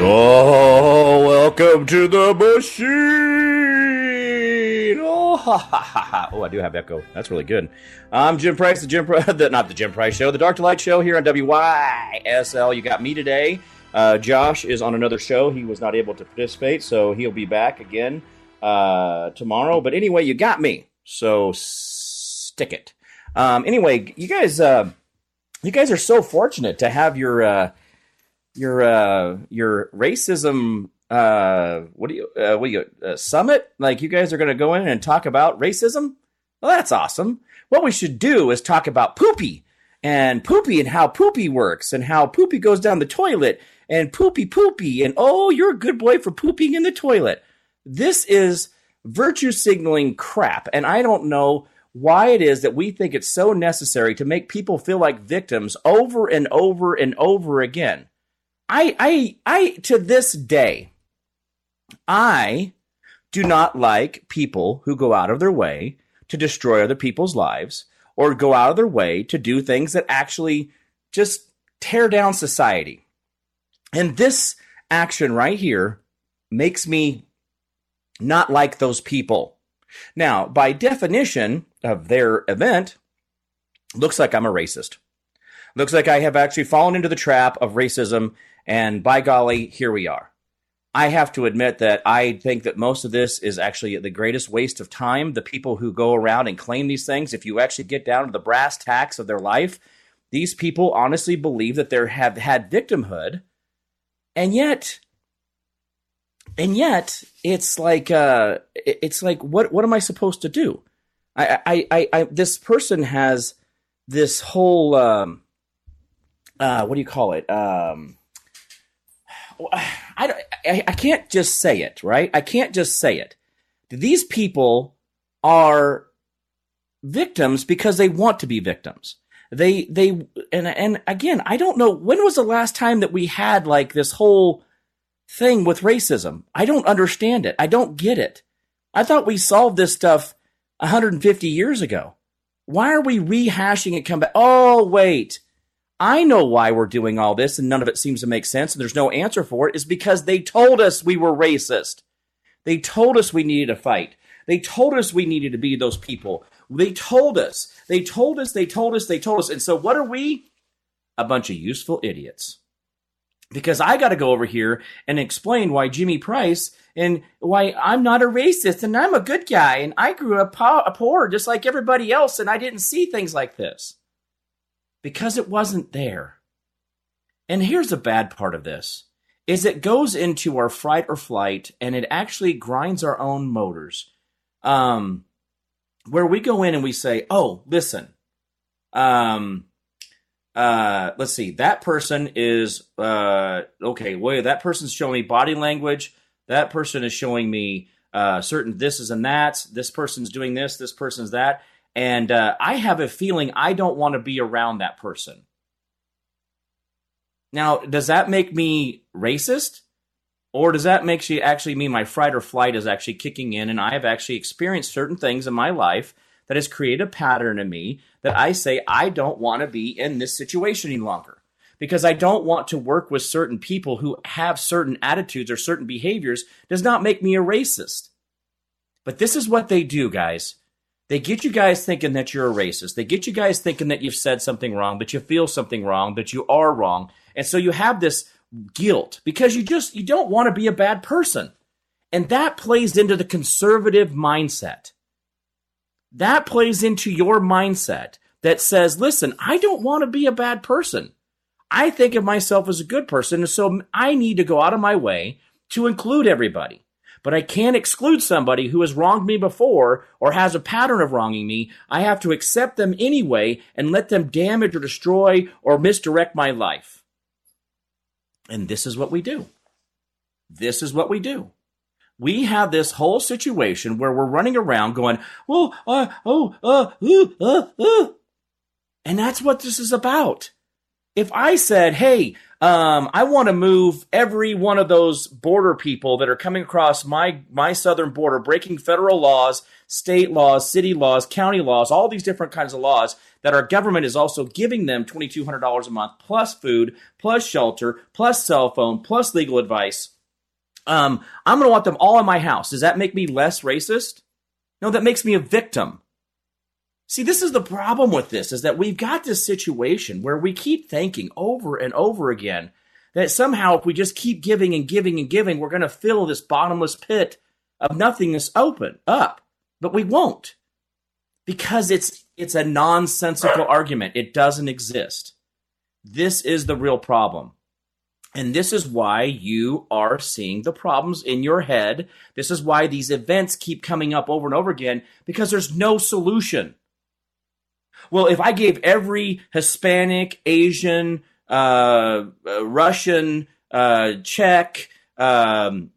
Oh, welcome to the machine. Oh, ha, ha, ha, ha. oh, I do have echo. That's really good. I'm Jim Price, the Jim, Pri- the, not the Jim Price Show, the Dark to Light Show here on WYSL. You got me today. Uh, Josh is on another show. He was not able to participate, so he'll be back again uh, tomorrow. But anyway, you got me, so stick it. Um, anyway, you guys, uh, you guys are so fortunate to have your. Your uh your racism uh what do you uh, what do you uh, summit? Like you guys are going to go in and talk about racism? Well that's awesome. What we should do is talk about poopy and poopy and how poopy works and how poopy goes down the toilet and poopy poopy and oh you're a good boy for pooping in the toilet. This is virtue signaling crap and i don't know why it is that we think it's so necessary to make people feel like victims over and over and over again I, I, I, to this day, I do not like people who go out of their way to destroy other people's lives or go out of their way to do things that actually just tear down society. And this action right here makes me not like those people. Now, by definition of their event, looks like I'm a racist. Looks like I have actually fallen into the trap of racism and by golly, here we are. I have to admit that I think that most of this is actually the greatest waste of time. The people who go around and claim these things, if you actually get down to the brass tacks of their life, these people honestly believe that they have had victimhood, and yet, and yet, it's like, uh, it's like, what, what am I supposed to do? I, I, I, I this person has this whole, um, uh, what do you call it? Um, I, I, I can't just say it, right? I can't just say it. These people are victims because they want to be victims. They, they, and, and again, I don't know, when was the last time that we had like this whole thing with racism? I don't understand it. I don't get it. I thought we solved this stuff 150 years ago. Why are we rehashing it? Come back. Oh, wait. I know why we're doing all this and none of it seems to make sense and there's no answer for it is because they told us we were racist. They told us we needed to fight. They told us we needed to be those people. They told us. They told us, they told us, they told us. And so what are we? A bunch of useful idiots. Because I got to go over here and explain why Jimmy Price and why I'm not a racist and I'm a good guy and I grew up poor just like everybody else and I didn't see things like this because it wasn't there. And here's the bad part of this is it goes into our fright or flight and it actually grinds our own motors. Um, where we go in and we say, "Oh, listen. Um uh let's see. That person is uh okay, wait, that person's showing me body language. That person is showing me uh certain this is and that. This person's doing this, this person's that." And uh, I have a feeling I don't want to be around that person. Now, does that make me racist? Or does that make you actually mean my fright or flight is actually kicking in and I have actually experienced certain things in my life that has created a pattern in me that I say I don't want to be in this situation any longer? Because I don't want to work with certain people who have certain attitudes or certain behaviors does not make me a racist. But this is what they do, guys. They get you guys thinking that you're a racist. They get you guys thinking that you've said something wrong, that you feel something wrong, that you are wrong. And so you have this guilt because you just you don't want to be a bad person. And that plays into the conservative mindset. That plays into your mindset that says, "Listen, I don't want to be a bad person. I think of myself as a good person, and so I need to go out of my way to include everybody." But I can't exclude somebody who has wronged me before or has a pattern of wronging me. I have to accept them anyway and let them damage or destroy or misdirect my life. And this is what we do. This is what we do. we have this whole situation where we're running around going, well, uh, oh, uh, ooh, uh, uh. And that's what this is about. If I said, hey, um, I want to move every one of those border people that are coming across my, my southern border, breaking federal laws, state laws, city laws, county laws, all these different kinds of laws that our government is also giving them $2,200 a month, plus food, plus shelter, plus cell phone, plus legal advice um, I'm going to want them all in my house. Does that make me less racist? No, that makes me a victim. See, this is the problem with this is that we've got this situation where we keep thinking over and over again that somehow if we just keep giving and giving and giving, we're going to fill this bottomless pit of nothingness open up. But we won't. Because it's it's a nonsensical argument. It doesn't exist. This is the real problem. And this is why you are seeing the problems in your head. This is why these events keep coming up over and over again because there's no solution. Well, if I gave every Hispanic, Asian, uh, uh, Russian, uh, Czech, um,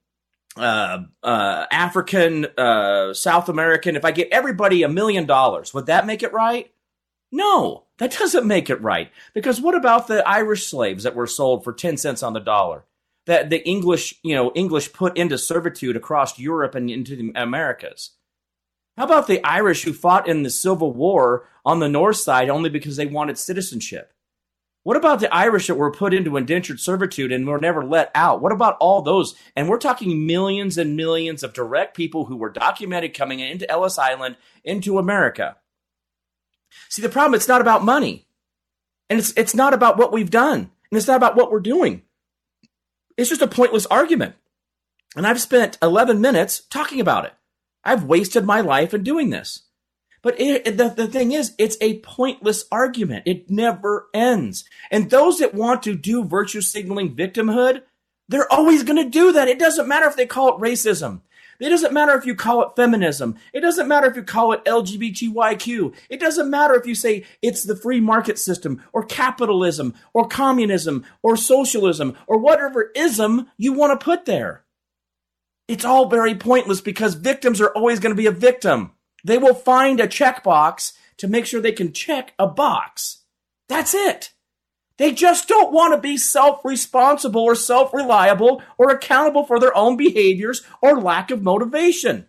uh, uh, African, uh, South American, if I get everybody a million dollars, would that make it right? No, that doesn't make it right. Because what about the Irish slaves that were sold for 10 cents on the dollar? That the English, you know, English put into servitude across Europe and into the Americas. How about the Irish who fought in the Civil War on the north side only because they wanted citizenship? What about the Irish that were put into indentured servitude and were never let out? What about all those? And we're talking millions and millions of direct people who were documented coming into Ellis Island, into America. See, the problem, it's not about money. And it's, it's not about what we've done. And it's not about what we're doing. It's just a pointless argument. And I've spent 11 minutes talking about it. I've wasted my life in doing this. But it, the, the thing is, it's a pointless argument. It never ends. And those that want to do virtue signaling victimhood, they're always going to do that. It doesn't matter if they call it racism. It doesn't matter if you call it feminism. It doesn't matter if you call it LGBTYQ. It doesn't matter if you say it's the free market system or capitalism or communism or socialism or whatever ism you want to put there. It's all very pointless because victims are always going to be a victim. They will find a checkbox to make sure they can check a box. That's it. They just don't want to be self responsible or self reliable or accountable for their own behaviors or lack of motivation.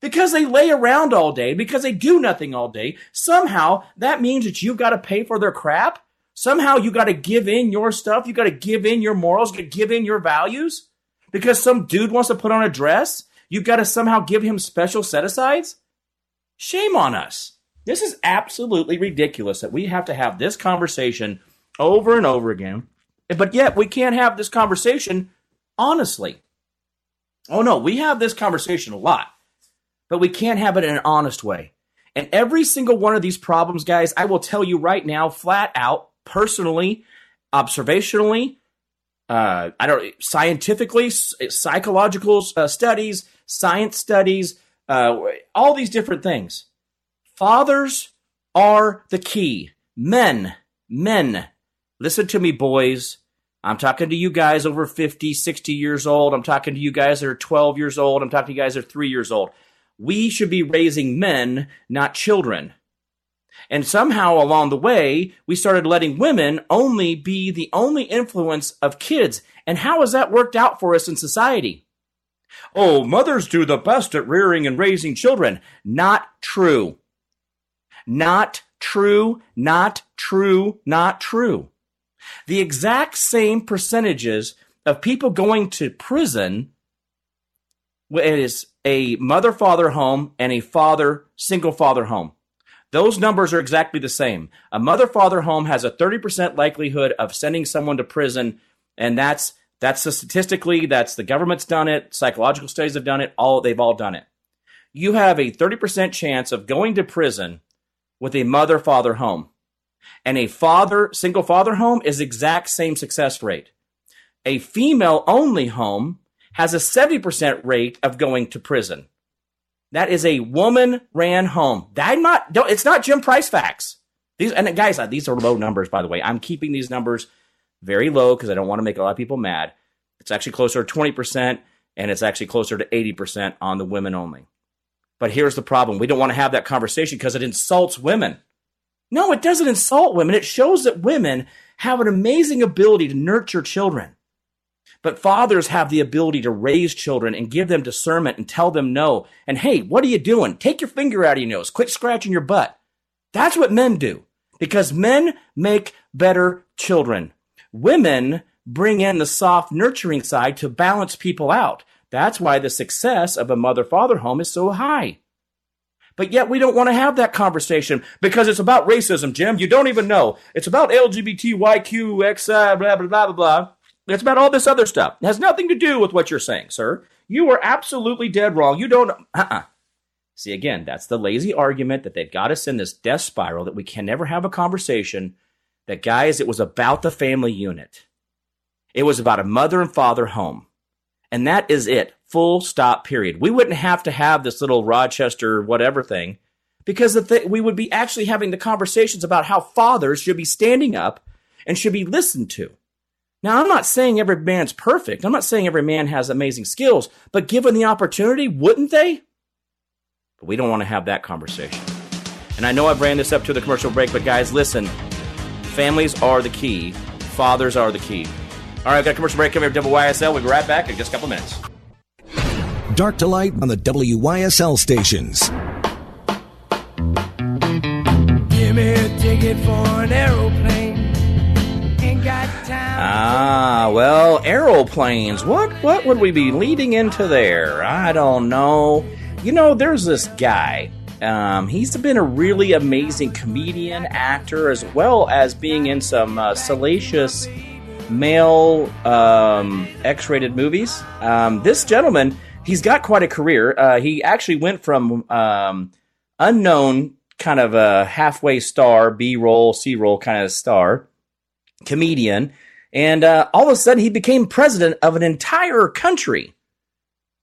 Because they lay around all day, because they do nothing all day, somehow that means that you've got to pay for their crap. Somehow you got to give in your stuff. You got to give in your morals, you give in your values. Because some dude wants to put on a dress, you've got to somehow give him special set asides. Shame on us. This is absolutely ridiculous that we have to have this conversation over and over again. But yet we can't have this conversation honestly. Oh no, we have this conversation a lot, but we can't have it in an honest way. And every single one of these problems, guys, I will tell you right now, flat out, personally, observationally, uh, I don't scientifically, psychological uh, studies, science studies, uh, all these different things. Fathers are the key. Men, men Listen to me, boys. I'm talking to you guys over 50, 60 years old. I'm talking to you guys that are 12 years old. I'm talking to you guys that are three years old. We should be raising men, not children. And somehow along the way, we started letting women only be the only influence of kids. And how has that worked out for us in society? Oh, mothers do the best at rearing and raising children. Not true. Not true, not true, not true. The exact same percentages of people going to prison is a mother father home and a father single father home. Those numbers are exactly the same. A mother father home has a 30% likelihood of sending someone to prison and that's that's statistically that's the government's done it, psychological studies have done it, all they've all done it. You have a 30% chance of going to prison with a mother father home. And a father, single father home is exact same success rate. A female only home has a 70% rate of going to prison. That is a woman ran home. I'm not, it's not Jim Price facts. These, and guys, uh, these are low numbers, by the way. I'm keeping these numbers very low because I don't want to make a lot of people mad. It's actually closer to 20%. and it's actually closer to 80% on the women only. But here's the problem we don't want to have that conversation because it insults women. No, it doesn't insult women. It shows that women have an amazing ability to nurture children. But fathers have the ability to raise children and give them discernment and tell them no. And hey, what are you doing? Take your finger out of your nose. Quit scratching your butt. That's what men do because men make better children. Women bring in the soft, nurturing side to balance people out. That's why the success of a mother father home is so high. But yet we don't want to have that conversation because it's about racism, Jim. You don't even know. It's about LGBTYQX, blah, blah, blah, blah, blah. It's about all this other stuff. It has nothing to do with what you're saying, sir. You are absolutely dead wrong. You don't. Uh-uh. See, again, that's the lazy argument that they've got us in this death spiral that we can never have a conversation. That, guys, it was about the family unit. It was about a mother and father home. And that is it. Full stop, period. We wouldn't have to have this little Rochester whatever thing because th- we would be actually having the conversations about how fathers should be standing up and should be listened to. Now, I'm not saying every man's perfect. I'm not saying every man has amazing skills, but given the opportunity, wouldn't they? But we don't want to have that conversation. And I know I've ran this up to the commercial break, but guys, listen families are the key, fathers are the key. All right, I've got a commercial break coming here WYSL. We'll be right back in just a couple minutes. Dark to light on the WYSL stations. Give me a ticket for an aeroplane. Ah, well, aeroplanes. What what would we be leading into there? I don't know. You know, there's this guy. Um, he's been a really amazing comedian, actor, as well as being in some uh, salacious male um, X-rated movies. Um, this gentleman, he's got quite a career. Uh, he actually went from um, unknown, kind of a halfway star, B-roll, C-roll kind of star, comedian, and uh, all of a sudden he became president of an entire country.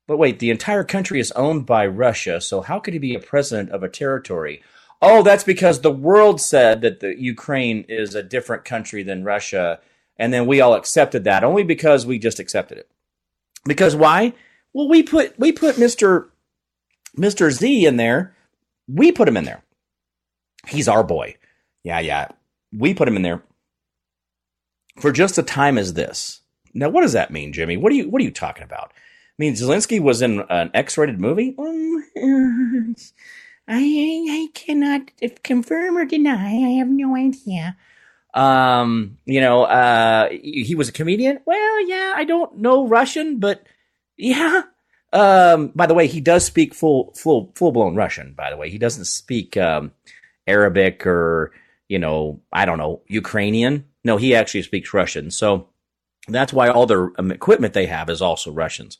But wait, the entire country is owned by Russia, so how could he be a president of a territory? Oh, that's because the world said that the Ukraine is a different country than Russia, and then we all accepted that only because we just accepted it. Because why? Well, we put we put Mr. Mr. Z in there. We put him in there. He's our boy. Yeah, yeah. We put him in there for just a time as this. Now, what does that mean, Jimmy? What are you what are you talking about? I mean, Zelensky was in an X-rated movie. Um, I, I cannot confirm or deny. I have no idea. Um, you know, uh, he was a comedian. Well, yeah, I don't know Russian, but yeah. Um, by the way, he does speak full, full, full blown Russian. By the way, he doesn't speak um, Arabic or you know, I don't know, Ukrainian. No, he actually speaks Russian. So that's why all their um, equipment they have is also Russians.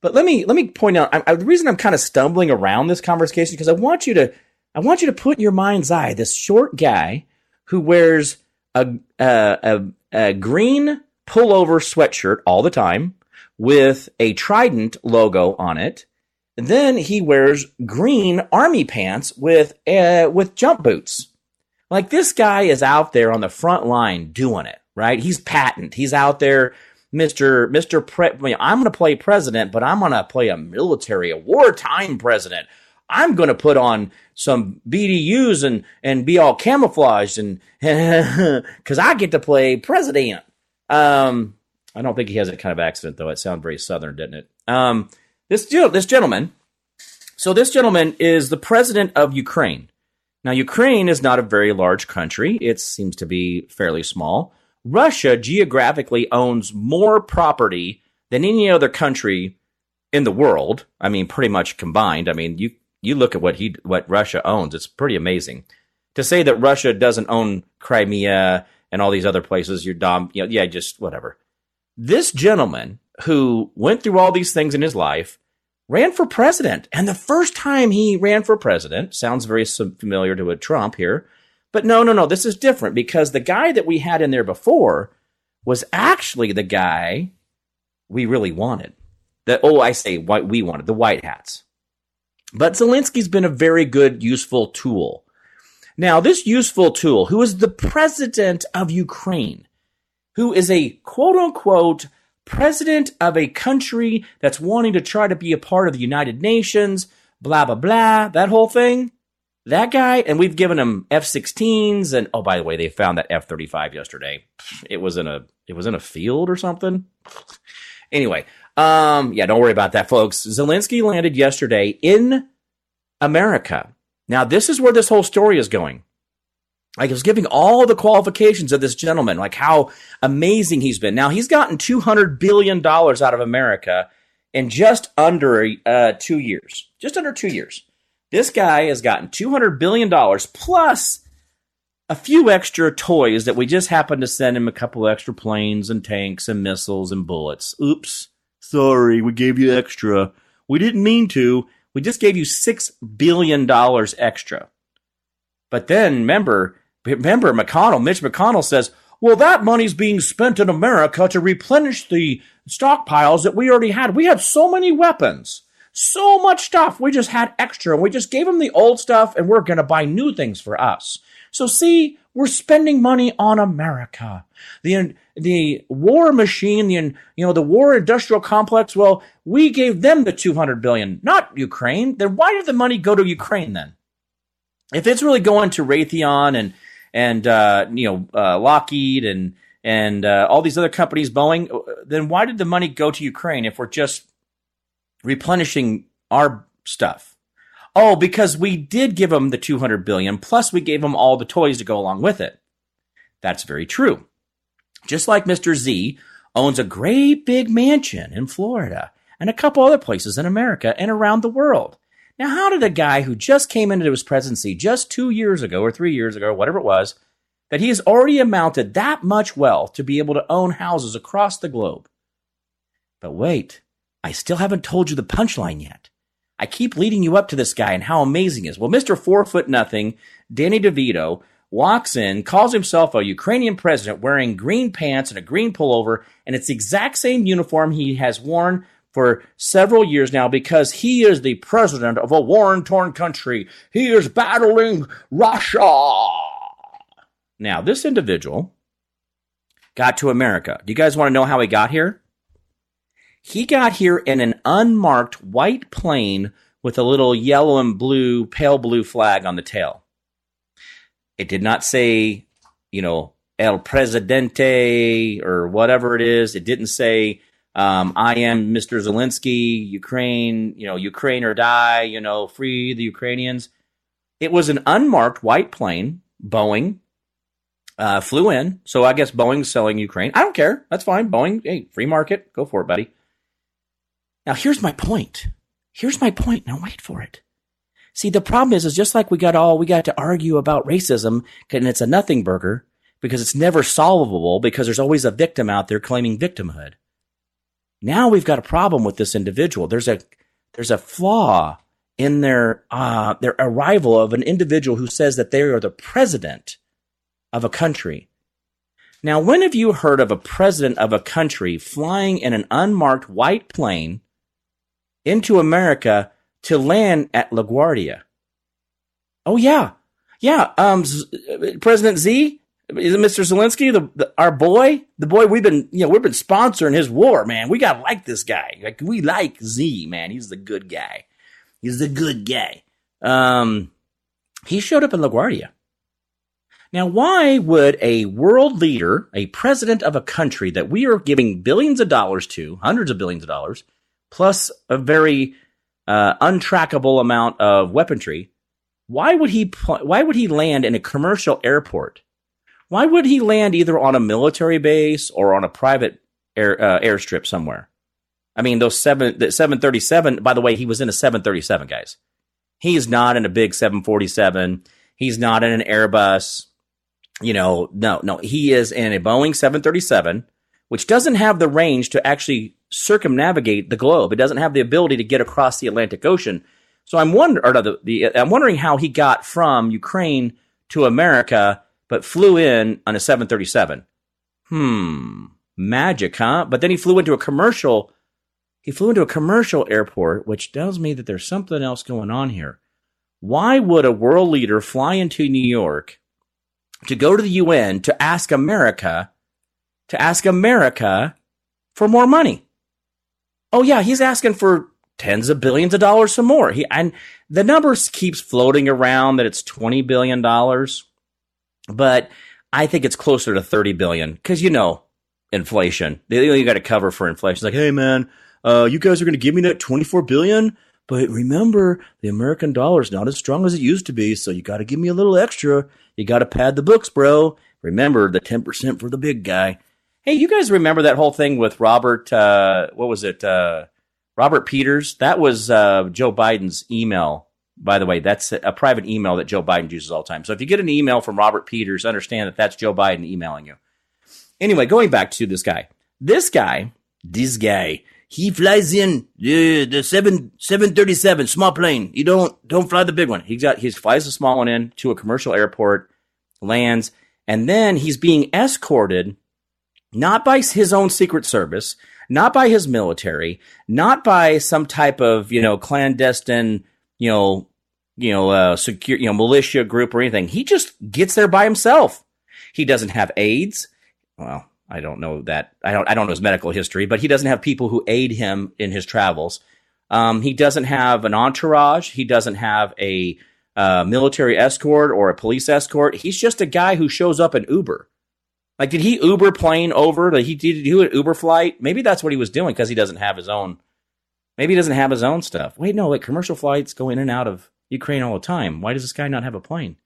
But let me let me point out I, I, the reason I'm kind of stumbling around this conversation because I want you to I want you to put in your mind's eye this short guy who wears a a, a, a green pullover sweatshirt all the time with a Trident logo on it. And then he wears green army pants with uh, with jump boots. Like this guy is out there on the front line doing it, right? He's Patton. He's out there, Mister Mister. Pre- I'm going to play president, but I'm going to play a military, a wartime president. I'm going to put on some BDUs and and be all camouflaged and because I get to play president. Um, I don't think he has that kind of accent though. It sounds very southern, didn't it? Um, this this gentleman. So this gentleman is the president of Ukraine. Now, Ukraine is not a very large country. It seems to be fairly small. Russia geographically owns more property than any other country in the world. I mean, pretty much combined. I mean, you you look at what he what Russia owns. It's pretty amazing. To say that Russia doesn't own Crimea and all these other places, you're dumb. You know, yeah, just whatever. This gentleman who went through all these things in his life ran for president. And the first time he ran for president sounds very familiar to a Trump here. But no, no, no, this is different because the guy that we had in there before was actually the guy we really wanted. That oh, I say what we wanted, the white hats. But Zelensky's been a very good, useful tool. Now, this useful tool, who is the president of Ukraine, who is a quote unquote president of a country that's wanting to try to be a part of the United Nations, blah, blah, blah, that whole thing. That guy, and we've given him F-16s, and oh, by the way, they found that F-35 yesterday. It was in a it was in a field or something. Anyway, um, yeah, don't worry about that, folks. Zelensky landed yesterday in America. Now, this is where this whole story is going. Like, I was giving all the qualifications of this gentleman, like how amazing he's been. Now, he's gotten $200 billion out of America in just under uh, two years. Just under two years. This guy has gotten $200 billion plus a few extra toys that we just happened to send him a couple extra planes and tanks and missiles and bullets. Oops. Sorry, we gave you extra. We didn't mean to. We just gave you $6 billion extra. But then remember, remember McConnell, Mitch McConnell says, well, that money's being spent in America to replenish the stockpiles that we already had. We had so many weapons so much stuff. We just had extra and we just gave them the old stuff and we're going to buy new things for us. So see, we're spending money on America. The, the war machine, the, you know, the war industrial complex. Well, we gave them the 200 billion, not Ukraine. Then why did the money go to Ukraine then? If it's really going to Raytheon and, and, uh, you know, uh, Lockheed and, and, uh, all these other companies, Boeing, then why did the money go to Ukraine if we're just replenishing our stuff. Oh, because we did give them the 200 billion plus we gave them all the toys to go along with it. That's very true. Just like Mr. Z owns a great big mansion in Florida and a couple other places in America and around the world. Now, how did a guy who just came into his presidency just two years ago or three years ago, whatever it was, that he has already amounted that much wealth to be able to own houses across the globe? But wait, I still haven't told you the punchline yet. I keep leading you up to this guy and how amazing he is. Well, Mr. Four Foot Nothing, Danny DeVito, walks in, calls himself a Ukrainian president wearing green pants and a green pullover, and it's the exact same uniform he has worn for several years now because he is the president of a war torn country. He is battling Russia. Now, this individual got to America. Do you guys want to know how he got here? He got here in an unmarked white plane with a little yellow and blue, pale blue flag on the tail. It did not say, you know, El Presidente or whatever it is. It didn't say, um, I am Mr. Zelensky, Ukraine, you know, Ukraine or die, you know, free the Ukrainians. It was an unmarked white plane, Boeing, uh, flew in. So I guess Boeing's selling Ukraine. I don't care. That's fine. Boeing, hey, free market. Go for it, buddy. Now, here's my point. Here's my point. Now, wait for it. See, the problem is, is just like we got all, we got to argue about racism, and it's a nothing burger because it's never solvable because there's always a victim out there claiming victimhood. Now we've got a problem with this individual. There's a, there's a flaw in their, uh, their arrival of an individual who says that they are the president of a country. Now, when have you heard of a president of a country flying in an unmarked white plane into America to land at LaGuardia. Oh yeah, yeah. Um, Z- President Z is it Mr. Zelensky, the, the, our boy, the boy we've been you know we've been sponsoring his war, man. We gotta like this guy. Like we like Z, man. He's the good guy. He's the good guy. Um, he showed up in LaGuardia. Now, why would a world leader, a president of a country that we are giving billions of dollars to, hundreds of billions of dollars, plus a very uh, untrackable amount of weaponry, why would he why would he land in a commercial airport? Why would he land either on a military base or on a private air uh, airstrip somewhere? I mean, those seven the seven thirty seven. By the way, he was in a seven thirty seven, guys. He's not in a big seven forty seven. He's not in an Airbus. You know, no, no. He is in a Boeing seven thirty seven, which doesn't have the range to actually circumnavigate the globe. It doesn't have the ability to get across the Atlantic Ocean. So I'm wonder, the, the, I'm wondering how he got from Ukraine to America, but flew in on a 737. Hmm, magic, huh? But then he flew into a commercial. He flew into a commercial airport, which tells me that there's something else going on here. Why would a world leader fly into New York to go to the UN to ask America, to ask America for more money. Oh yeah, he's asking for tens of billions of dollars some more. He and the numbers keeps floating around that it's 20 billion dollars, but I think it's closer to 30 billion cuz you know, inflation. You got to cover for inflation. It's like, "Hey man, uh, you guys are going to give me that 24 billion, but remember, the American dollar is not as strong as it used to be, so you got to give me a little extra. You got to pad the books, bro. Remember the 10% for the big guy. Hey, you guys remember that whole thing with Robert, uh, what was it? Uh, Robert Peters? That was uh, Joe Biden's email. By the way, that's a private email that Joe Biden uses all the time. So if you get an email from Robert Peters, understand that that's Joe Biden emailing you. Anyway, going back to this guy. This guy, this guy, he flies in the the seven seven thirty seven small plane. You don't don't fly the big one. He got he flies the small one in to a commercial airport, lands, and then he's being escorted not by his own secret service, not by his military, not by some type of you know clandestine you know you know uh, secure you know militia group or anything. He just gets there by himself. He doesn't have aides. Well, I don't know that. I don't. I don't know his medical history, but he doesn't have people who aid him in his travels. Um, he doesn't have an entourage. He doesn't have a uh, military escort or a police escort. He's just a guy who shows up in Uber. Like, did he Uber plane over? Did he did he do an Uber flight? Maybe that's what he was doing because he doesn't have his own. Maybe he doesn't have his own stuff. Wait, no, like commercial flights go in and out of Ukraine all the time. Why does this guy not have a plane?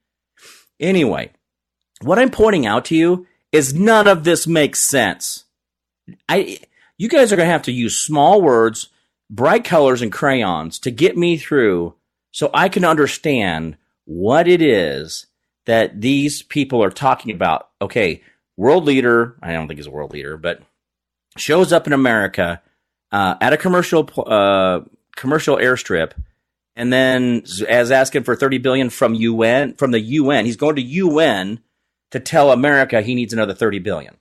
Anyway, what I'm pointing out to you is none of this makes sense. I, you guys are going to have to use small words, bright colors, and crayons to get me through so I can understand what it is that these people are talking about. Okay, world leader, I don't think he's a world leader, but shows up in America uh, at a commercial uh, commercial airstrip and then as asking for 30 billion from UN from the UN. He's going to UN to tell America he needs another 30 billion.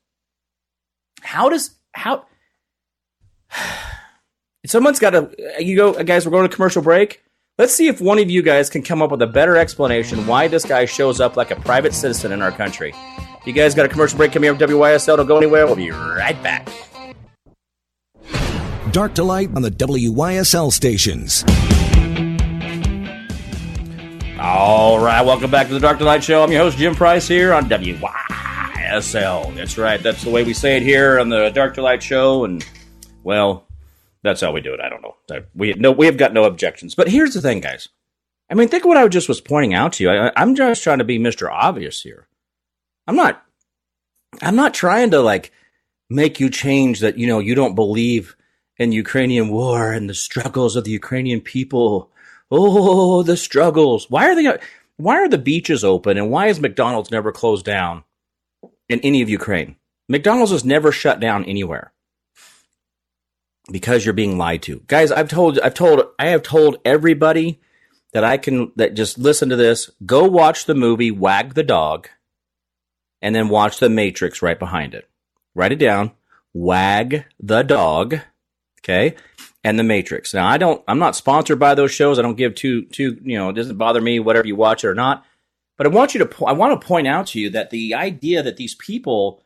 How does how someone's got to you go guys we're going to commercial break. Let's see if one of you guys can come up with a better explanation why this guy shows up like a private citizen in our country. You guys got a commercial break coming up WYSL. Don't go anywhere. We'll be right back. Dark to light on the WYSL stations. All right, welcome back to the Dark to Light Show. I'm your host, Jim Price, here on WYSL. That's right, that's the way we say it here on the Dark to Light Show, and, well, that's how we do it. I don't know. We, no, we have got no objections. But here's the thing, guys. I mean, think of what I just was pointing out to you. I, I'm just trying to be Mr. Obvious here. I'm not, I'm not trying to, like, make you change that, you know, you don't believe in Ukrainian war and the struggles of the Ukrainian people Oh, the struggles. Why are they? Why are the beaches open and why is McDonald's never closed down in any of Ukraine? McDonald's is never shut down anywhere because you're being lied to, guys. I've told, I've told, I have told everybody that I can that just listen to this. Go watch the movie Wag the Dog, and then watch The Matrix right behind it. Write it down. Wag the Dog. Okay and The Matrix. Now, I don't, I'm not sponsored by those shows. I don't give too, too, you know, it doesn't bother me whatever you watch it or not. But I want you to, I want to point out to you that the idea that these people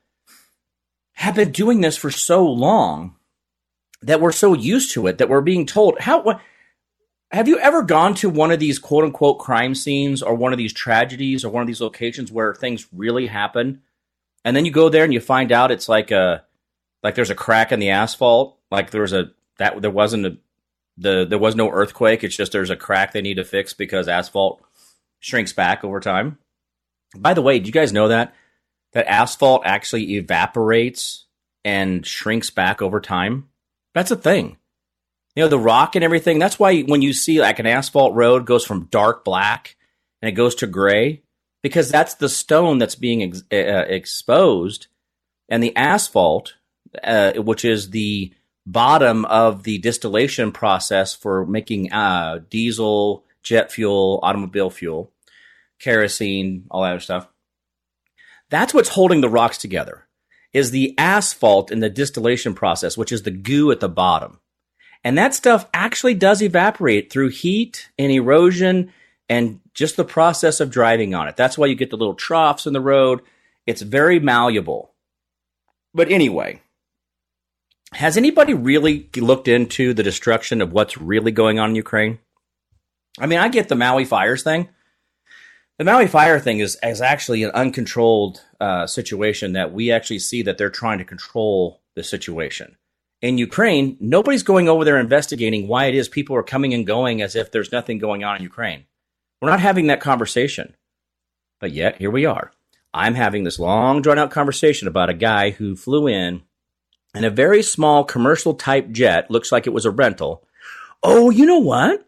have been doing this for so long that we're so used to it that we're being told how, what, have you ever gone to one of these quote unquote crime scenes or one of these tragedies or one of these locations where things really happen? And then you go there and you find out it's like a, like there's a crack in the asphalt, like there was a that there wasn't a the there was no earthquake. It's just there's a crack they need to fix because asphalt shrinks back over time. By the way, do you guys know that that asphalt actually evaporates and shrinks back over time? That's a thing. You know, the rock and everything. That's why when you see like an asphalt road goes from dark black and it goes to gray because that's the stone that's being ex- uh, exposed and the asphalt, uh, which is the bottom of the distillation process for making uh, diesel, jet fuel, automobile fuel, kerosene, all that other stuff. That's what's holding the rocks together is the asphalt in the distillation process, which is the goo at the bottom. And that stuff actually does evaporate through heat and erosion and just the process of driving on it. That's why you get the little troughs in the road. It's very malleable. But anyway, has anybody really looked into the destruction of what's really going on in Ukraine? I mean, I get the Maui fires thing. The Maui fire thing is, is actually an uncontrolled uh, situation that we actually see that they're trying to control the situation. In Ukraine, nobody's going over there investigating why it is people are coming and going as if there's nothing going on in Ukraine. We're not having that conversation. But yet, here we are. I'm having this long, drawn out conversation about a guy who flew in in a very small commercial type jet, looks like it was a rental. Oh, you know what?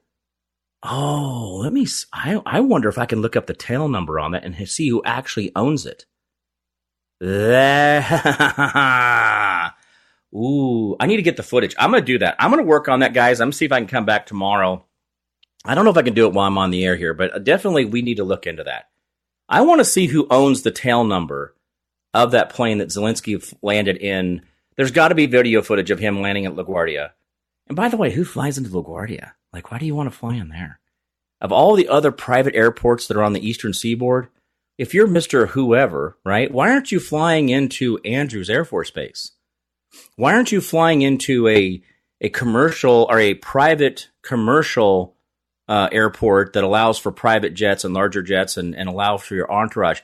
Oh, let me. I I wonder if I can look up the tail number on that and see who actually owns it. Ooh, I need to get the footage. I'm gonna do that. I'm gonna work on that, guys. I'm gonna see if I can come back tomorrow. I don't know if I can do it while I'm on the air here, but uh, definitely we need to look into that. I want to see who owns the tail number of that plane that Zelensky landed in. There's got to be video footage of him landing at LaGuardia. And by the way, who flies into LaGuardia? Like, why do you want to fly in there? Of all the other private airports that are on the eastern seaboard, if you're Mr. Whoever, right, why aren't you flying into Andrews Air Force Base? Why aren't you flying into a, a commercial or a private commercial uh, airport that allows for private jets and larger jets and, and allow for your entourage?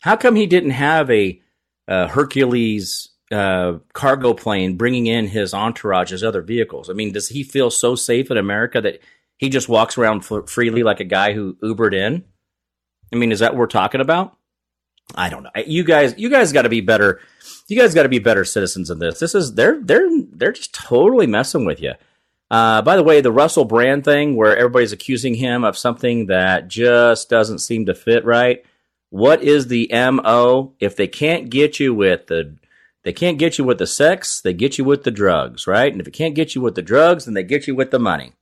How come he didn't have a, a Hercules uh, cargo plane bringing in his entourage, his other vehicles. I mean, does he feel so safe in America that he just walks around f- freely like a guy who Ubered in? I mean, is that what we're talking about? I don't know. You guys, you guys got to be better. You guys got to be better citizens in this. This is they're they're they're just totally messing with you. Uh, by the way, the Russell Brand thing, where everybody's accusing him of something that just doesn't seem to fit right. What is the mo? If they can't get you with the they can't get you with the sex, they get you with the drugs, right? And if it can't get you with the drugs, then they get you with the money.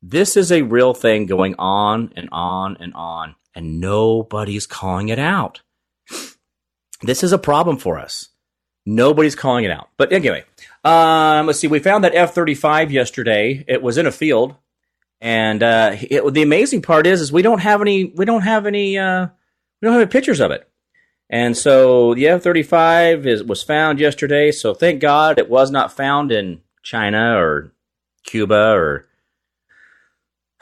This is a real thing going on and on and on, and nobody's calling it out. This is a problem for us. Nobody's calling it out. But anyway, um, let's see. We found that F 35 yesterday. It was in a field. And uh, it, the amazing part is, is we don't have any, we don't have any, uh, we don't have any pictures of it. And so the F 35 is was found yesterday. So thank God it was not found in China or Cuba or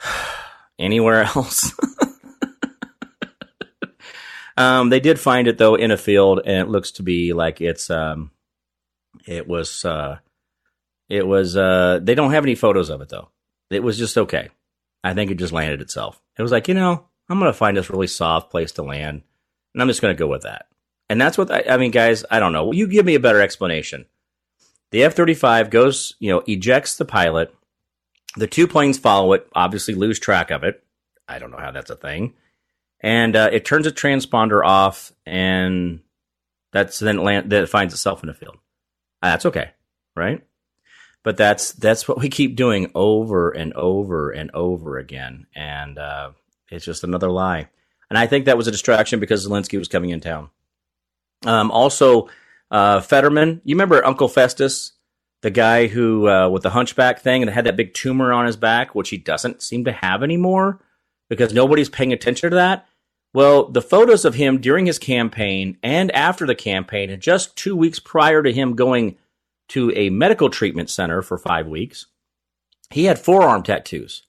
anywhere else. um, they did find it though in a field, and it looks to be like it's um, it was uh, it was uh, they don't have any photos of it though. It was just okay. I think it just landed itself. It was like you know I'm gonna find this really soft place to land and I'm just going to go with that. And that's what I, I mean, guys. I don't know. You give me a better explanation. The F 35 goes, you know, ejects the pilot. The two planes follow it, obviously lose track of it. I don't know how that's a thing. And uh, it turns a transponder off, and that's then land, that finds itself in a field. Uh, that's okay, right? But that's that's what we keep doing over and over and over again, and uh, it's just another lie. And I think that was a distraction because Zelensky was coming in town. Um, also, uh, Fetterman, you remember Uncle Festus, the guy who uh, with the hunchback thing and had that big tumor on his back, which he doesn't seem to have anymore because nobody's paying attention to that. Well, the photos of him during his campaign and after the campaign, and just two weeks prior to him going to a medical treatment center for five weeks, he had forearm tattoos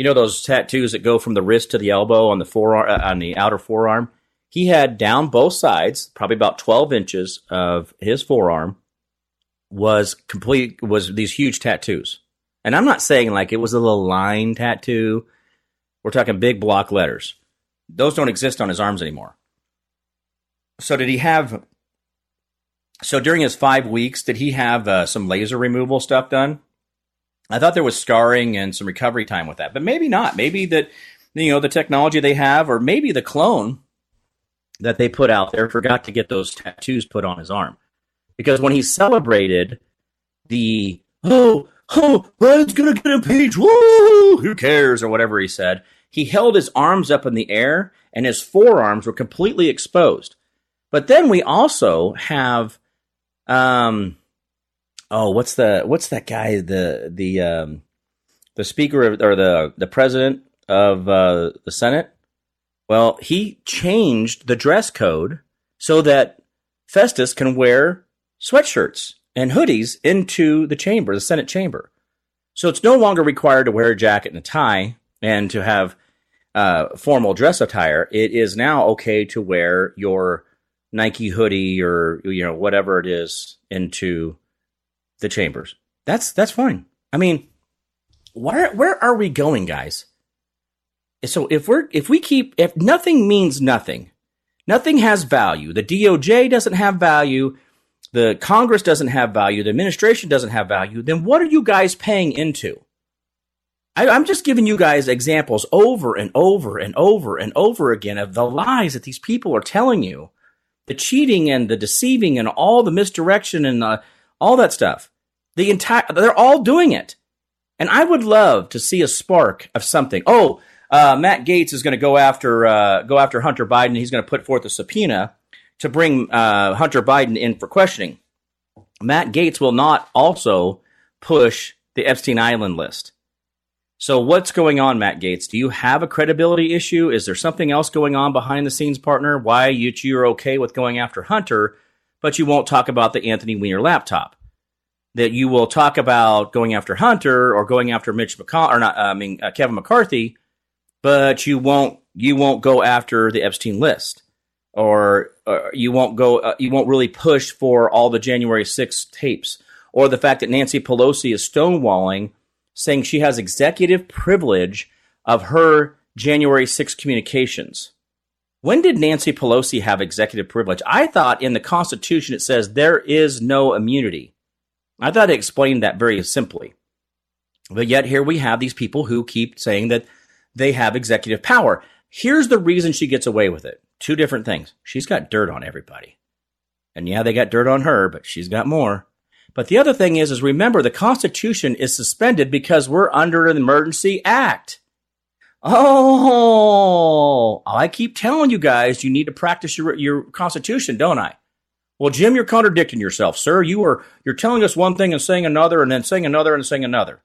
you know those tattoos that go from the wrist to the elbow on the forearm uh, on the outer forearm. He had down both sides, probably about twelve inches of his forearm was complete was these huge tattoos. And I'm not saying like it was a little line tattoo. We're talking big block letters. Those don't exist on his arms anymore. So did he have? So during his five weeks, did he have uh, some laser removal stuff done? I thought there was scarring and some recovery time with that, but maybe not. Maybe that you know the technology they have, or maybe the clone that they put out there forgot to get those tattoos put on his arm. Because when he celebrated the oh oh Brad's gonna get a page, woo, who cares or whatever he said, he held his arms up in the air and his forearms were completely exposed. But then we also have um oh, what's the what's that guy the the um, the speaker of, or the the president of uh, the Senate? Well, he changed the dress code so that Festus can wear sweatshirts and hoodies into the chamber, the Senate chamber. So it's no longer required to wear a jacket and a tie and to have uh, formal dress attire. It is now okay to wear your Nike hoodie or you know whatever it is into the chambers. That's that's fine. I mean, where where are we going, guys? So if we're if we keep if nothing means nothing, nothing has value. The DOJ doesn't have value. The Congress doesn't have value. The administration doesn't have value. Then what are you guys paying into? I, I'm just giving you guys examples over and over and over and over again of the lies that these people are telling you, the cheating and the deceiving and all the misdirection and the, all that stuff. The entire they're all doing it, and I would love to see a spark of something. Oh, uh, Matt Gaetz is going to go after uh, go after Hunter Biden. He's going to put forth a subpoena to bring uh, Hunter Biden in for questioning. Matt Gaetz will not also push the Epstein Island list. So what's going on, Matt Gaetz? Do you have a credibility issue? Is there something else going on behind the scenes, partner? Why you, you're okay with going after Hunter, but you won't talk about the Anthony Weiner laptop? That you will talk about going after Hunter or going after Mitch McConnell or not? I mean uh, Kevin McCarthy, but you won't you won't go after the Epstein list, or, or you won't go uh, you won't really push for all the January 6th tapes, or the fact that Nancy Pelosi is stonewalling saying she has executive privilege of her January 6 communications. When did Nancy Pelosi have executive privilege? I thought in the Constitution it says there is no immunity. I thought it explained that very simply. But yet here we have these people who keep saying that they have executive power. Here's the reason she gets away with it. Two different things. She's got dirt on everybody. And yeah, they got dirt on her, but she's got more. But the other thing is, is remember the Constitution is suspended because we're under an emergency act. Oh, oh, I keep telling you guys, you need to practice your, your Constitution, don't I? Well, Jim, you're contradicting yourself, sir. You are, you're telling us one thing and saying another and then saying another and saying another.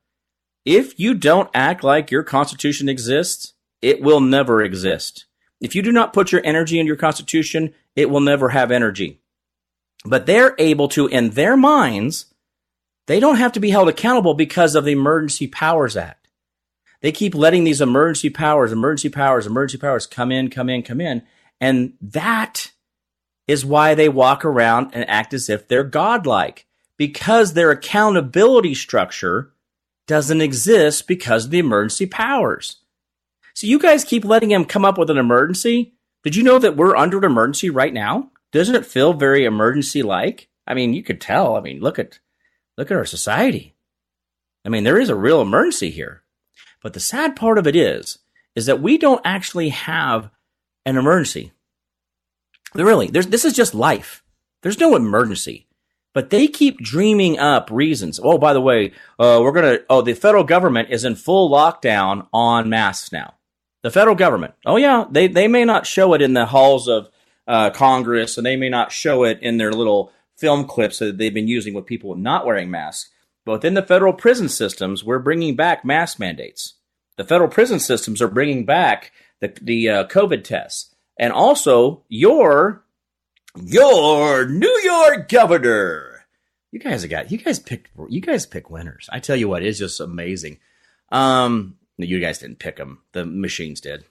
If you don't act like your Constitution exists, it will never exist. If you do not put your energy in your Constitution, it will never have energy. But they're able to, in their minds, they don't have to be held accountable because of the Emergency Powers Act. They keep letting these emergency powers, emergency powers, emergency powers come in, come in, come in. And that is why they walk around and act as if they're godlike because their accountability structure doesn't exist because of the emergency powers. So you guys keep letting him come up with an emergency. Did you know that we're under an emergency right now? Doesn't it feel very emergency like? I mean, you could tell. I mean, look at look at our society. I mean, there is a real emergency here. But the sad part of it is is that we don't actually have an emergency. Really, this is just life. There's no emergency. But they keep dreaming up reasons. Oh, by the way, uh, we're going to, oh, the federal government is in full lockdown on masks now. The federal government. Oh, yeah, they, they may not show it in the halls of uh, Congress, and they may not show it in their little film clips that they've been using with people not wearing masks. But within the federal prison systems, we're bringing back mask mandates. The federal prison systems are bringing back the the uh, COVID tests, and also your your New York governor. You guys got you guys pick you guys pick winners. I tell you what, it's just amazing. Um, you guys didn't pick them; the machines did.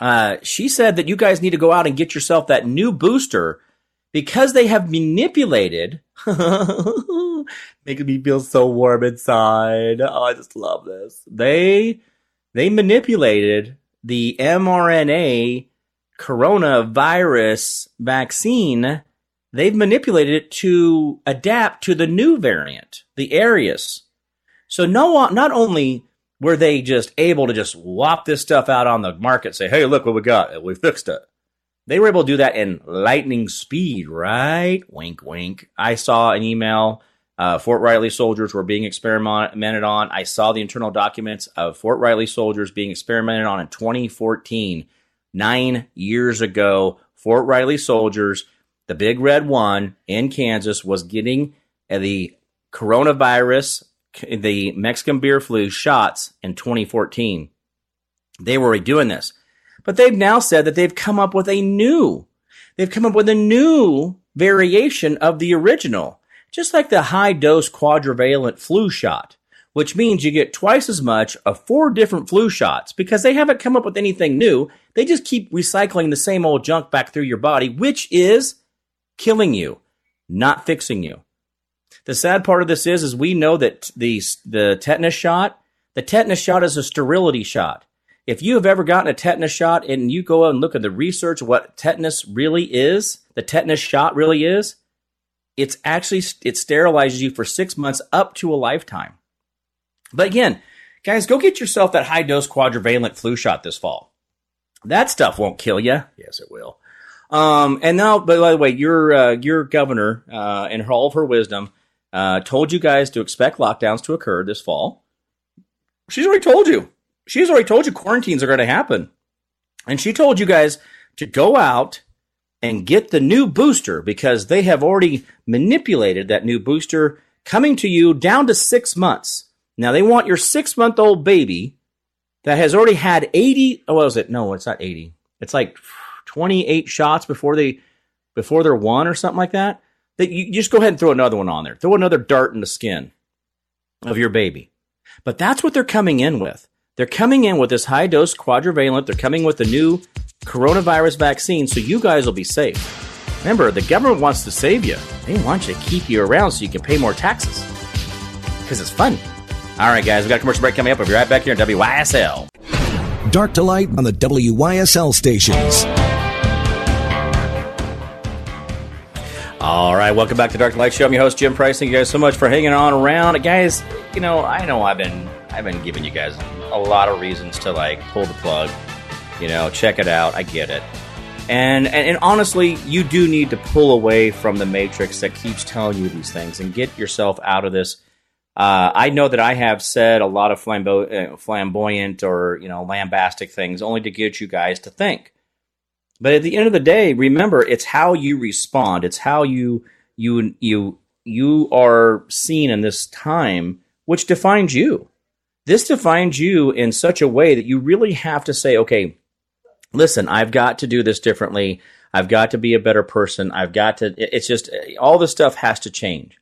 Uh, she said that you guys need to go out and get yourself that new booster because they have manipulated. making me feel so warm inside. Oh, I just love this. They they manipulated the mRNA coronavirus vaccine. They've manipulated it to adapt to the new variant, the Arius. So no, not only were they just able to just whop this stuff out on the market, say, hey, look what we got. We fixed it. They were able to do that in lightning speed, right? Wink, wink. I saw an email. Uh, Fort Riley soldiers were being experimented on. I saw the internal documents of Fort Riley soldiers being experimented on in 2014, nine years ago. Fort Riley soldiers, the big red one in Kansas, was getting the coronavirus the Mexican beer flu shots in 2014. They were doing this. But they've now said that they've come up with a new, they've come up with a new variation of the original just like the high dose quadrivalent flu shot, which means you get twice as much of four different flu shots because they haven't come up with anything new. They just keep recycling the same old junk back through your body, which is killing you, not fixing you. The sad part of this is, is we know that the, the tetanus shot, the tetanus shot is a sterility shot. If you have ever gotten a tetanus shot and you go and look at the research what tetanus really is, the tetanus shot really is, it's actually it sterilizes you for six months up to a lifetime. But again, guys, go get yourself that high dose quadrivalent flu shot this fall. That stuff won't kill you. Yes, it will. Um, and now, by the way, your uh, your governor uh, in all of her wisdom uh, told you guys to expect lockdowns to occur this fall. She's already told you. She's already told you quarantines are going to happen, and she told you guys to go out and get the new booster because they have already manipulated that new booster coming to you down to six months. Now they want your six month old baby that has already had 80. Oh, what was it? No, it's not 80. It's like 28 shots before they, before they're one or something like that. That you, you just go ahead and throw another one on there. Throw another dart in the skin of your baby. But that's what they're coming in with. They're coming in with this high dose quadrivalent. They're coming with the new coronavirus vaccine, so you guys will be safe. Remember, the government wants to save you. They want you to keep you around so you can pay more taxes. Because it's fun. All right, guys, we got a commercial break coming up. We'll be right back here on WYSL. Dark to light on the WYSL stations. All right, welcome back to Dark to Light Show. I'm your host Jim Price. Thank you guys so much for hanging on around, guys. You know, I know I've been I've been giving you guys a lot of reasons to like pull the plug you know, check it out. I get it. And, and, and honestly, you do need to pull away from the matrix that keeps telling you these things and get yourself out of this. Uh, I know that I have said a lot of uh, flamboyant or you know lambastic things only to get you guys to think. But at the end of the day, remember it's how you respond. It's how you you you you are seen in this time, which defines you. This defines you in such a way that you really have to say, okay, listen, I've got to do this differently. I've got to be a better person. I've got to, it's just all this stuff has to change.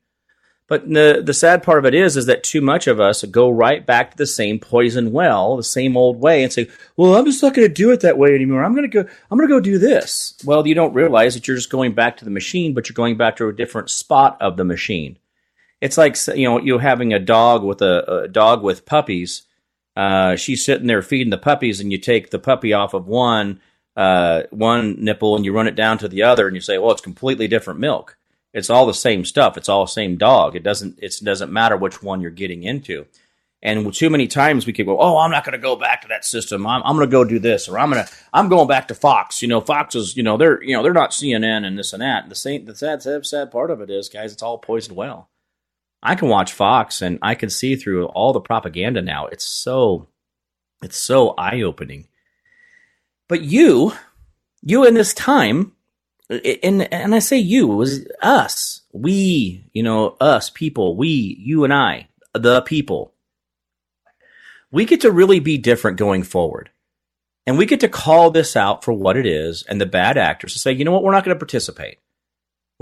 But the, the sad part of it is, is that too much of us go right back to the same poison well, the same old way and say, well, I'm just not going to do it that way anymore. I'm going to go, I'm going to go do this. Well, you don't realize that you're just going back to the machine, but you're going back to a different spot of the machine. It's like, you know, you having a dog with a, a dog with puppies uh, she's sitting there feeding the puppies, and you take the puppy off of one uh, one nipple and you run it down to the other, and you say, "Well, it's completely different milk. It's all the same stuff. It's all the same dog. It doesn't it doesn't matter which one you're getting into." And too many times we could go, "Oh, I'm not going to go back to that system. I'm, I'm going to go do this, or I'm going to I'm going back to Fox. You know, Fox is you know they're you know they're not CNN and this and that. The same the sad sad sad part of it is, guys, it's all poisoned well. I can watch Fox and I can see through all the propaganda now. It's so it's so eye-opening. But you, you in this time, and and I say you was us, we, you know, us people, we, you and I, the people. We get to really be different going forward. And we get to call this out for what it is and the bad actors to say, you know what, we're not going to participate.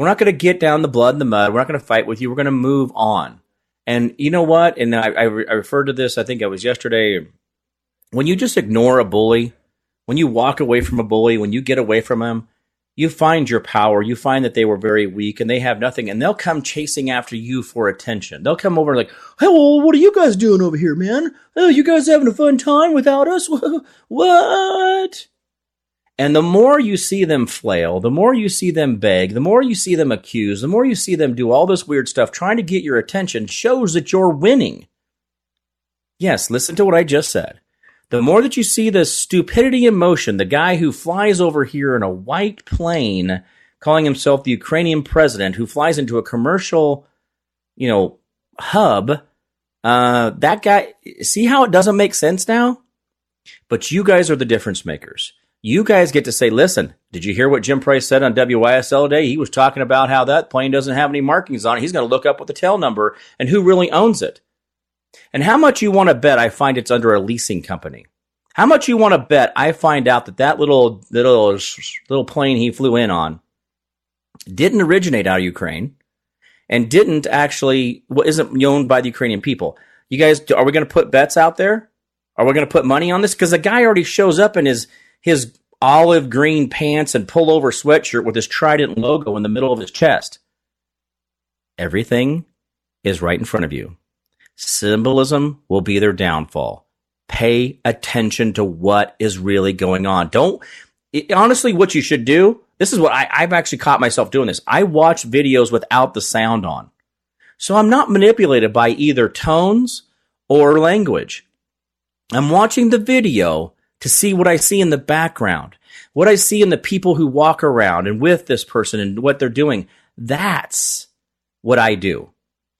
We're not going to get down the blood and the mud. We're not going to fight with you. We're going to move on. And you know what? And I, I, re- I referred to this, I think it was yesterday. When you just ignore a bully, when you walk away from a bully, when you get away from him, you find your power. You find that they were very weak and they have nothing, and they'll come chasing after you for attention. They'll come over like, "Hey, what are you guys doing over here, man? Oh, you guys having a fun time without us? what?" And the more you see them flail, the more you see them beg, the more you see them accuse, the more you see them do all this weird stuff trying to get your attention shows that you're winning. Yes, listen to what I just said. The more that you see the stupidity in motion, the guy who flies over here in a white plane, calling himself the Ukrainian president, who flies into a commercial, you know, hub, uh, that guy, see how it doesn't make sense now? But you guys are the difference makers. You guys get to say, listen, did you hear what Jim Price said on WYSL today? He was talking about how that plane doesn't have any markings on it. He's going to look up what the tail number and who really owns it. And how much you want to bet I find it's under a leasing company. How much you want to bet I find out that that little little little plane he flew in on didn't originate out of Ukraine and didn't actually, what isn't owned by the Ukrainian people. You guys, are we going to put bets out there? Are we going to put money on this? Because the guy already shows up in his his olive green pants and pullover sweatshirt with his Trident logo in the middle of his chest. Everything is right in front of you. Symbolism will be their downfall. Pay attention to what is really going on. Don't, it, honestly, what you should do, this is what I, I've actually caught myself doing this. I watch videos without the sound on. So I'm not manipulated by either tones or language. I'm watching the video to see what I see in the background, what I see in the people who walk around and with this person and what they're doing. That's what I do.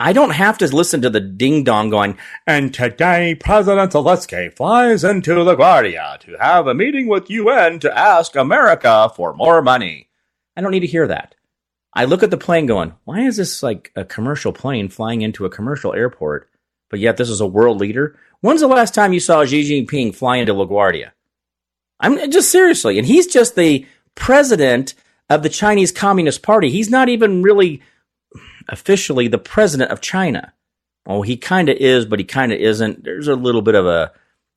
I don't have to listen to the ding dong going, and today President Zelensky flies into LaGuardia to have a meeting with UN to ask America for more money. I don't need to hear that. I look at the plane going, why is this like a commercial plane flying into a commercial airport? But yet this is a world leader. When's the last time you saw Xi Jinping fly into LaGuardia? I'm just seriously, and he's just the president of the Chinese Communist Party. He's not even really officially the president of China. Oh, he kind of is, but he kind of isn't. There's a little bit of a.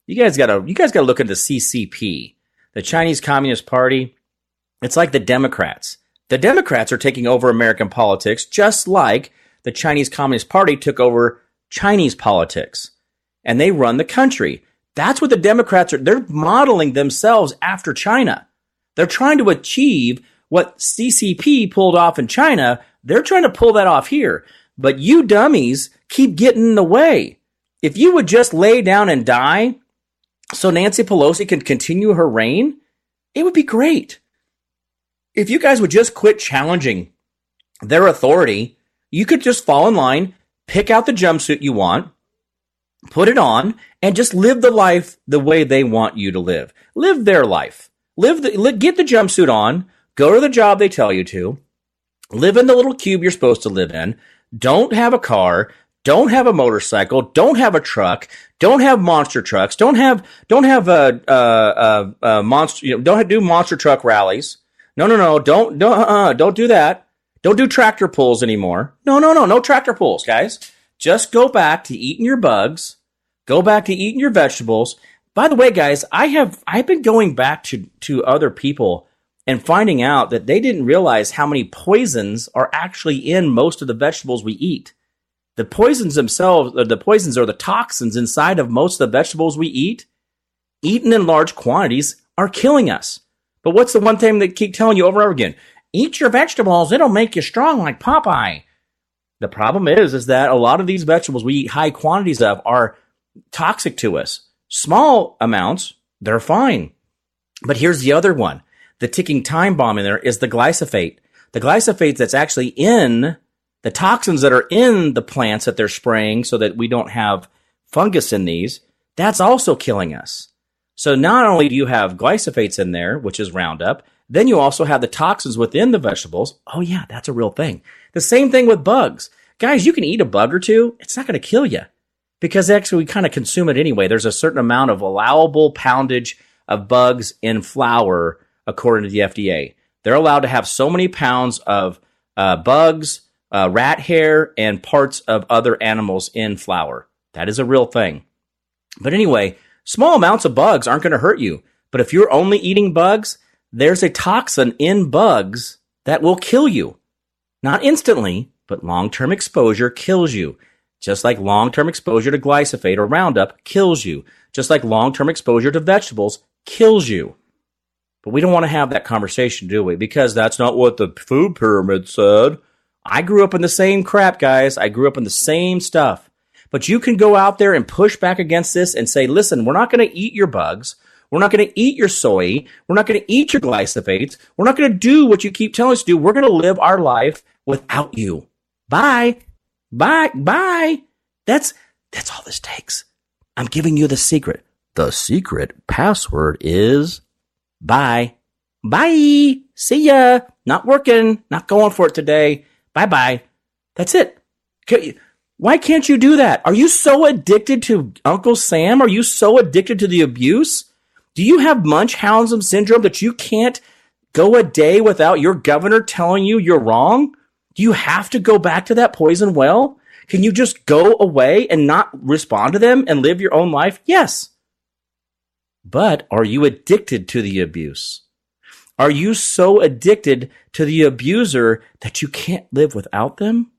You guys got to you guys got to look at the CCP, the Chinese Communist Party. It's like the Democrats. The Democrats are taking over American politics, just like the Chinese Communist Party took over Chinese politics, and they run the country. That's what the Democrats are. They're modeling themselves after China. They're trying to achieve what CCP pulled off in China they're trying to pull that off here, but you dummies keep getting in the way. If you would just lay down and die so Nancy Pelosi can continue her reign, it would be great. If you guys would just quit challenging their authority, you could just fall in line, pick out the jumpsuit you want, put it on, and just live the life the way they want you to live. Live their life. Live the, get the jumpsuit on, go to the job they tell you to, live in the little cube you're supposed to live in, don't have a car, don't have a motorcycle, don't have a truck, don't have monster trucks, don't have don't have a, a, a, a monster, you know, don't do monster truck rallies. No, no, no, don't don't uh, don't do that. Don't do tractor pulls anymore. No, no, no, no tractor pulls, guys. Just go back to eating your bugs. Go back to eating your vegetables. By the way, guys, I have I've been going back to to other people and finding out that they didn't realize how many poisons are actually in most of the vegetables we eat. The poisons themselves, the poisons are the toxins inside of most of the vegetables we eat, eaten in large quantities, are killing us. But what's the one thing that keep telling you over and over again? Eat your vegetables, it'll make you strong like Popeye. The problem is, is that a lot of these vegetables we eat high quantities of are toxic to us. Small amounts, they're fine. But here's the other one the ticking time bomb in there is the glyphosate. The glyphosate that's actually in the toxins that are in the plants that they're spraying so that we don't have fungus in these, that's also killing us. So not only do you have glyphosates in there, which is Roundup, then you also have the toxins within the vegetables. Oh yeah, that's a real thing. The same thing with bugs. Guys, you can eat a bug or two. It's not going to kill you because actually we kind of consume it anyway. There's a certain amount of allowable poundage of bugs in flour according to the FDA. They're allowed to have so many pounds of uh, bugs, uh, rat hair, and parts of other animals in flour. That is a real thing. But anyway, small amounts of bugs aren't going to hurt you. But if you're only eating bugs, there's a toxin in bugs that will kill you. Not instantly, but long term exposure kills you. Just like long term exposure to glyphosate or Roundup kills you. Just like long term exposure to vegetables kills you. But we don't want to have that conversation, do we? Because that's not what the food pyramid said. I grew up in the same crap, guys. I grew up in the same stuff. But you can go out there and push back against this and say, listen, we're not going to eat your bugs. We're not going to eat your soy. We're not going to eat your glyphosates. We're not going to do what you keep telling us to do. We're going to live our life without you. Bye. Bye. Bye. That's, that's all this takes. I'm giving you the secret. The secret password is Bye. Bye. See ya. Not working. Not going for it today. Bye bye. That's it. Why can't you do that? Are you so addicted to Uncle Sam? Are you so addicted to the abuse? Do you have Munchausen syndrome that you can't go a day without your governor telling you you're wrong? Do you have to go back to that poison well? Can you just go away and not respond to them and live your own life? Yes. But are you addicted to the abuse? Are you so addicted to the abuser that you can't live without them?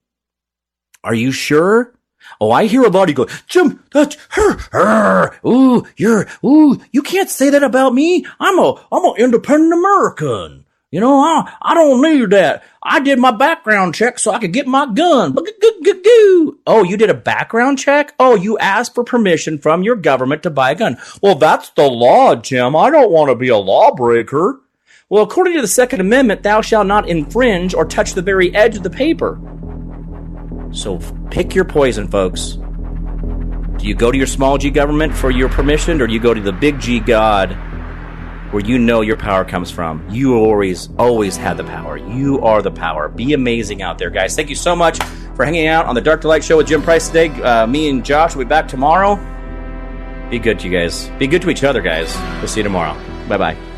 Are you sure? Oh, I hear a lot of you go, Jim, that's her, her. Ooh, you're, ooh, you can't say that about me. I'm a, I'm an independent American. You know, I, I don't need that. I did my background check so I could get my gun. Oh, you did a background check? Oh, you asked for permission from your government to buy a gun. Well, that's the law, Jim. I don't want to be a lawbreaker. Well, according to the Second Amendment, thou shalt not infringe or touch the very edge of the paper. So pick your poison, folks. Do you go to your small g government for your permission, or do you go to the big G God where you know your power comes from? You always, always have the power. You are the power. Be amazing out there, guys. Thank you so much for hanging out on the Dark to Light show with Jim Price today. Uh, me and Josh will be back tomorrow. Be good to you guys. Be good to each other, guys. We'll see you tomorrow. Bye bye.